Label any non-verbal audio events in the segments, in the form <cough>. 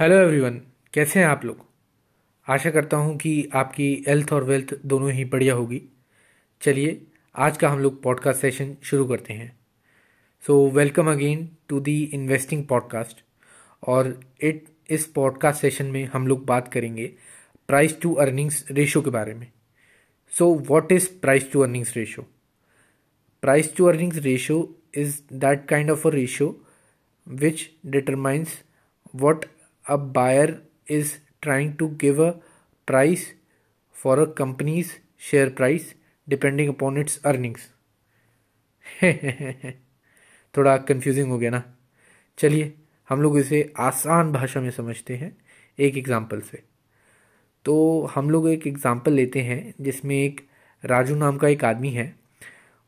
Hello everyone कैसे हैं आप लोग? आशा करता हूँ कि आपकी हेल्थ और वेल्थ दोनों ही बढ़िया होगी। चलिए, आज का हम लोग पॉडकास्ट सेशन शुरू करते हैं। So welcome again to the investing podcast और इट इस पॉडकास्ट सेशन में हम लोग बात करेंगे प्राइस टू अर्निंग्स रेशो के बारे में। So what is price to earnings ratio price to earnings ratio is that kind of a ratio which determines what a buyer is trying to give a price for a company's share price depending upon its earnings. <laughs> थोड़ा confusing हो गया ना? चलिए, हम लोग इसे आसान भाषा में समझते हैं एक एग्ज़ाम्पल से। तो हम लोग एक एग्ज़ाम्पल लेते हैं जिसमें एक राजू नाम का एक आदमी है।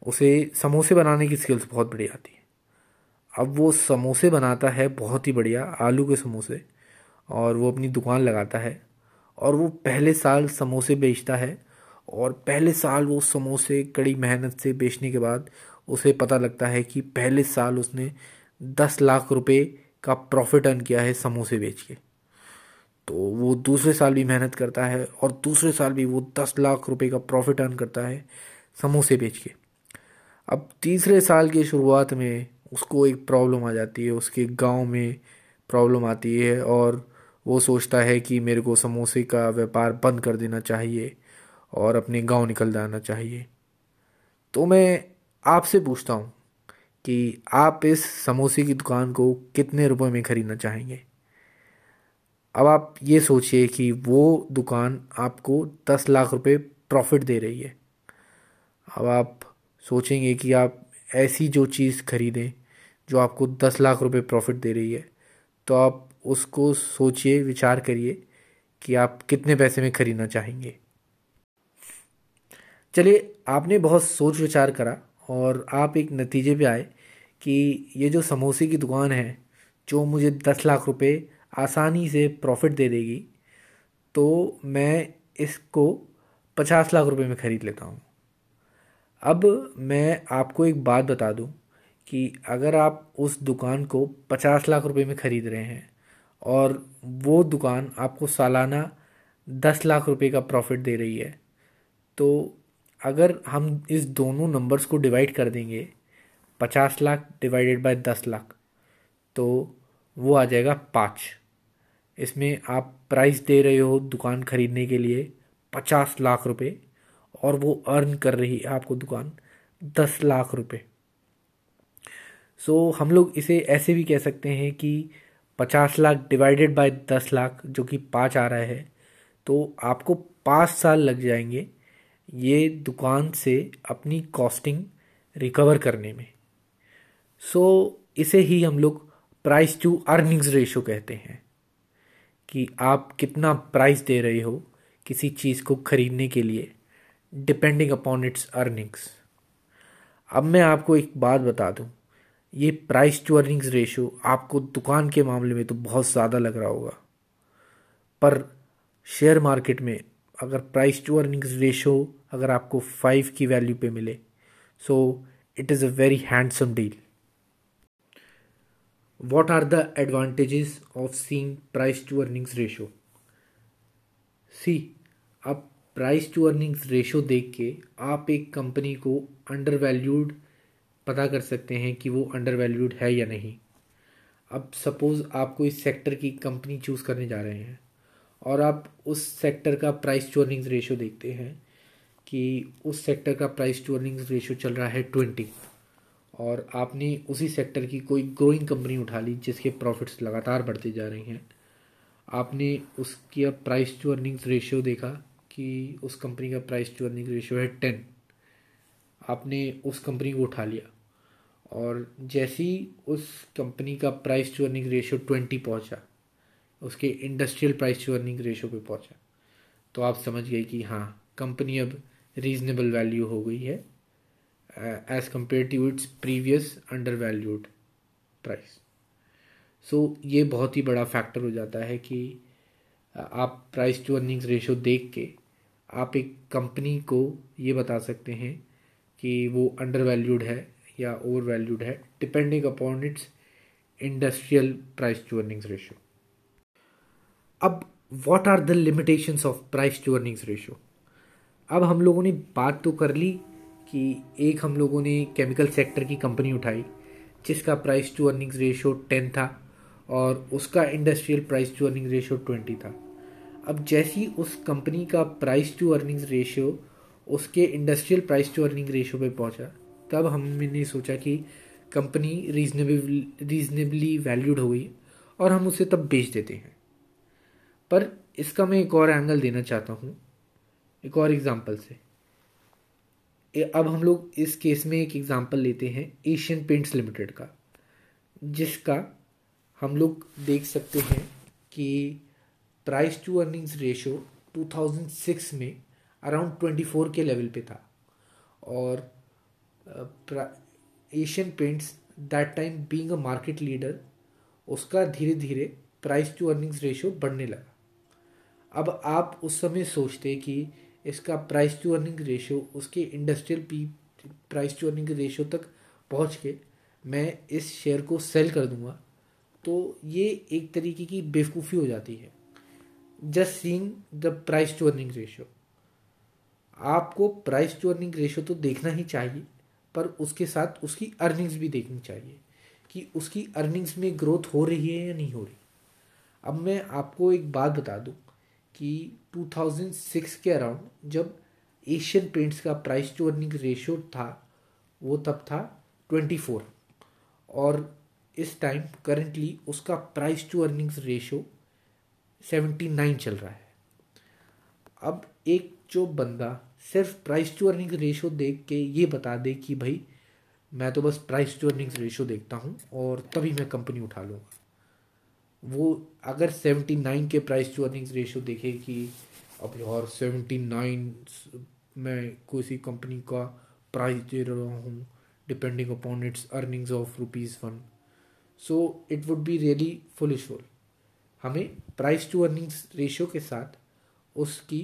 उसे समोसे बनाने की स्किल्स बहुत बढ़िया आती है। अब वो समोसे बनाता है बहुत ही बढ़िया आलू के समोसे। और वो अपनी दुकान लगाता है और वो पहले साल समोसे बेचता है और पहले साल वो समोसे कड़ी मेहनत से बेचने के बाद उसे पता लगता है कि पहले साल उसने दस लाख रुपए का प्रॉफिट अर्न किया है समोसे बेच के। तो वो दूसरे साल भी मेहनत करता है और दूसरे साल भी वो दस लाख रुपए का प्रॉफिट अर्न करता है समोसे बेच के। अब तीसरे साल की शुरुआत में उसको एक प्रॉब्लम आ जाती है, उसके गाँव में प्रॉब्लम आती है और वो सोचता है कि मेरे को समोसे का व्यापार बंद कर देना चाहिए और अपने गाँव निकल जाना चाहिए। तो मैं आपसे पूछता हूँ कि आप इस समोसे की दुकान को कितने रुपए में ख़रीदना चाहेंगे? अब आप ये सोचिए कि वो दुकान आपको दस लाख रुपए प्रॉफिट दे रही है। अब आप सोचेंगे कि आप ऐसी जो चीज़ खरीदें जो आपको दस लाख रुपए प्रॉफिट दे रही है तो आप उसको सोचिए, विचार करिए कि आप कितने पैसे में ख़रीदना चाहेंगे। चलिए, आपने बहुत सोच विचार करा और आप एक नतीजे पे आए कि ये जो समोसे की दुकान है, जो मुझे दस लाख रुपए आसानी से प्रॉफिट दे देगी तो मैं इसको पचास लाख रुपए में ख़रीद लेता हूँ। अब मैं आपको एक बात बता दूँ कि अगर आप उस दुकान को पचास लाख रुपए में ख़रीद रहे हैं और वो दुकान आपको सालाना दस लाख रुपए का प्रॉफिट दे रही है। तो अगर हम इस दोनों नंबर्स को डिवाइड कर देंगे पचास लाख डिवाइडेड बाय दस लाख तो वो आ जाएगा पाँच। इसमें आप प्राइस दे रहे हो दुकान खरीदने के लिए पचास लाख रुपए और वो अर्न कर रही है आपको दुकान दस लाख रुपए। सो so, हम लोग इसे ऐसे भी कह सकते हैं कि पचास लाख डिवाइडेड बाय दस लाख जो कि पाँच आ रहा है तो आपको पाँच साल लग जाएँगे ये दुकान से अपनी कॉस्टिंग रिकवर करने में। सो so, इसे ही हम लोग प्राइस टू अर्निंग्स रेशो कहते हैं कि आप कितना प्राइस दे रहे हो किसी चीज़ को खरीदने के लिए डिपेंडिंग अपॉन इट्स अर्निंग्स अब मैं आपको एक बात बता दूँ। ये प्राइस टू अर्निंग्स रेशो आपको दुकान के मामले में तो बहुत ज़्यादा लग रहा होगा। पर शेयर मार्केट में अगर प्राइस टू अर्निंग्स रेशो अगर आपको फाइव की वैल्यू पे मिले so it is a very handsome deal what are the advantages of seeing price to earnings ratio see अब प्राइस टू अर्निंग्स रेशो देख के आप एक कंपनी को अंडर वैल्यूड पता कर सकते हैं कि वो अंडर वैल्यूड है या नहीं। अब सपोज़ आप कोई सेक्टर की कंपनी चूज़ करने जा रहे हैं और आप उस सेक्टर का प्राइस टू अर्निंग्स रेशो देखते हैं कि उस सेक्टर का प्राइस टू अर्निंग्स रेशो चल रहा है ट्वेंटी और आपने उसी सेक्टर की कोई ग्रोइंग कंपनी उठा ली जिसके प्रॉफिट्स लगातार बढ़ते जा रहे हैं। आपने उसकी प्राइस टू अर्निंग्स रेशियो देखा कि उस कंपनी का प्राइस टू अर्निंग रेशियो है टेन आपने उस कंपनी को उठा लिया। और जैसी उस कंपनी का price to earning ratio twenty पहुँचा, उसके industrial price to earning ratio पे पहुँचा तो आप समझ गए कि हाँ कंपनी अब रीजनेबल वैल्यू हो गई है as compared to its previous under valued price so ये बहुत ही बड़ा फैक्टर हो जाता है कि आप प्राइस टू अर्निंग्स रेशियो देख के आप एक कंपनी को ये बता सकते हैं कि वो अंडर वैल्यूड है या ओवर वैल्यूड है depending upon its industrial price to earnings ratio अब what are the limitations of price to earnings ratio अब हम लोगों ने बात तो कर ली कि एक हम लोगों ने केमिकल सेक्टर की कंपनी उठाई, जिसका price to earnings ratio ten था और उसका industrial price to earnings ratio twenty था। अब जैसी उस कंपनी का प्राइस टू अर्निंग्स रेशियो उसके industrial price to earning ratio पे पहुँचा। तब हमने सोचा कि कंपनी रीजनेबल रीजनेबली वैल्यूड हो गई और हम उसे तब बेच देते हैं। पर इसका मैं एक और एंगल देना चाहता हूँ, एक और एग्जांपल से। अब हम लोग इस केस में एक एग्जांपल लेते हैं एशियन पेंट्स लिमिटेड का, जिसका हम लोग देख सकते हैं कि प्राइस टू अर्निंग्स रेशियो 2006 में अराउंड 24 के लेवल पे था। और Asian Paints that time being a market leader उसका धीरे धीरे प्राइस टू अर्निंग्स रेशियो बढ़ने लगा। अब आप उस समय सोचते कि इसका प्राइस टू अर्निंग रेशियो उसके industrial P price to earning ratio तक पहुँच के मैं इस शेयर को सेल कर दूँगा तो ये एक तरीके की बेवकूफ़ी हो जाती है। Just seeing the price to earning ratio आपको प्राइस टू अर्निंग रेशियो तो देखना ही चाहिए, पर उसके साथ उसकी अर्निंग्स भी देखनी चाहिए कि उसकी अर्निंग्स में ग्रोथ हो रही है या नहीं हो रही। अब मैं आपको एक बात बता दूँ कि 2006 के अराउंड जब एशियन पेंट्स का प्राइस टू अर्निंग रेशियो था, वो तब था 24 और इस टाइम करेंटली उसका प्राइस टू अर्निंग्स रेशियो 79 चल रहा है। अब एक जो बंदा सिर्फ़ प्राइस टू अर्निंग रेशियो देख के ये बता दे कि भाई, मैं तो बस प्राइस टू अर्निंग्स रेशियो देखता हूँ और तभी मैं कंपनी उठा लूँगा। वो अगर सेवेंटी नाइन के प्राइस टू अर्निंग्स रेशियो देखे कि अब यार सेवेंटी नाइन मैं किसी कंपनी का प्राइस दे रहा हूँ depending upon its earnings of rupees one so it would be really foolishful हमें प्राइस टू अर्निंग्स रेशियो के साथ उसकी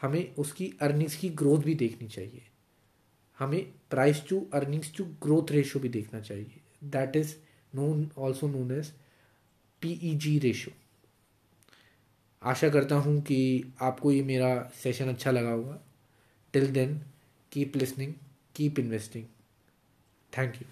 हमें उसकी अर्निंग्स की ग्रोथ भी देखनी चाहिए। हमें price to earnings to growth ratio भी देखना चाहिए। That is known also known as P E G ratio आशा करता हूँ कि आपको ये मेरा सेशन अच्छा लगा होगा। Till then keep listening keep investing thank you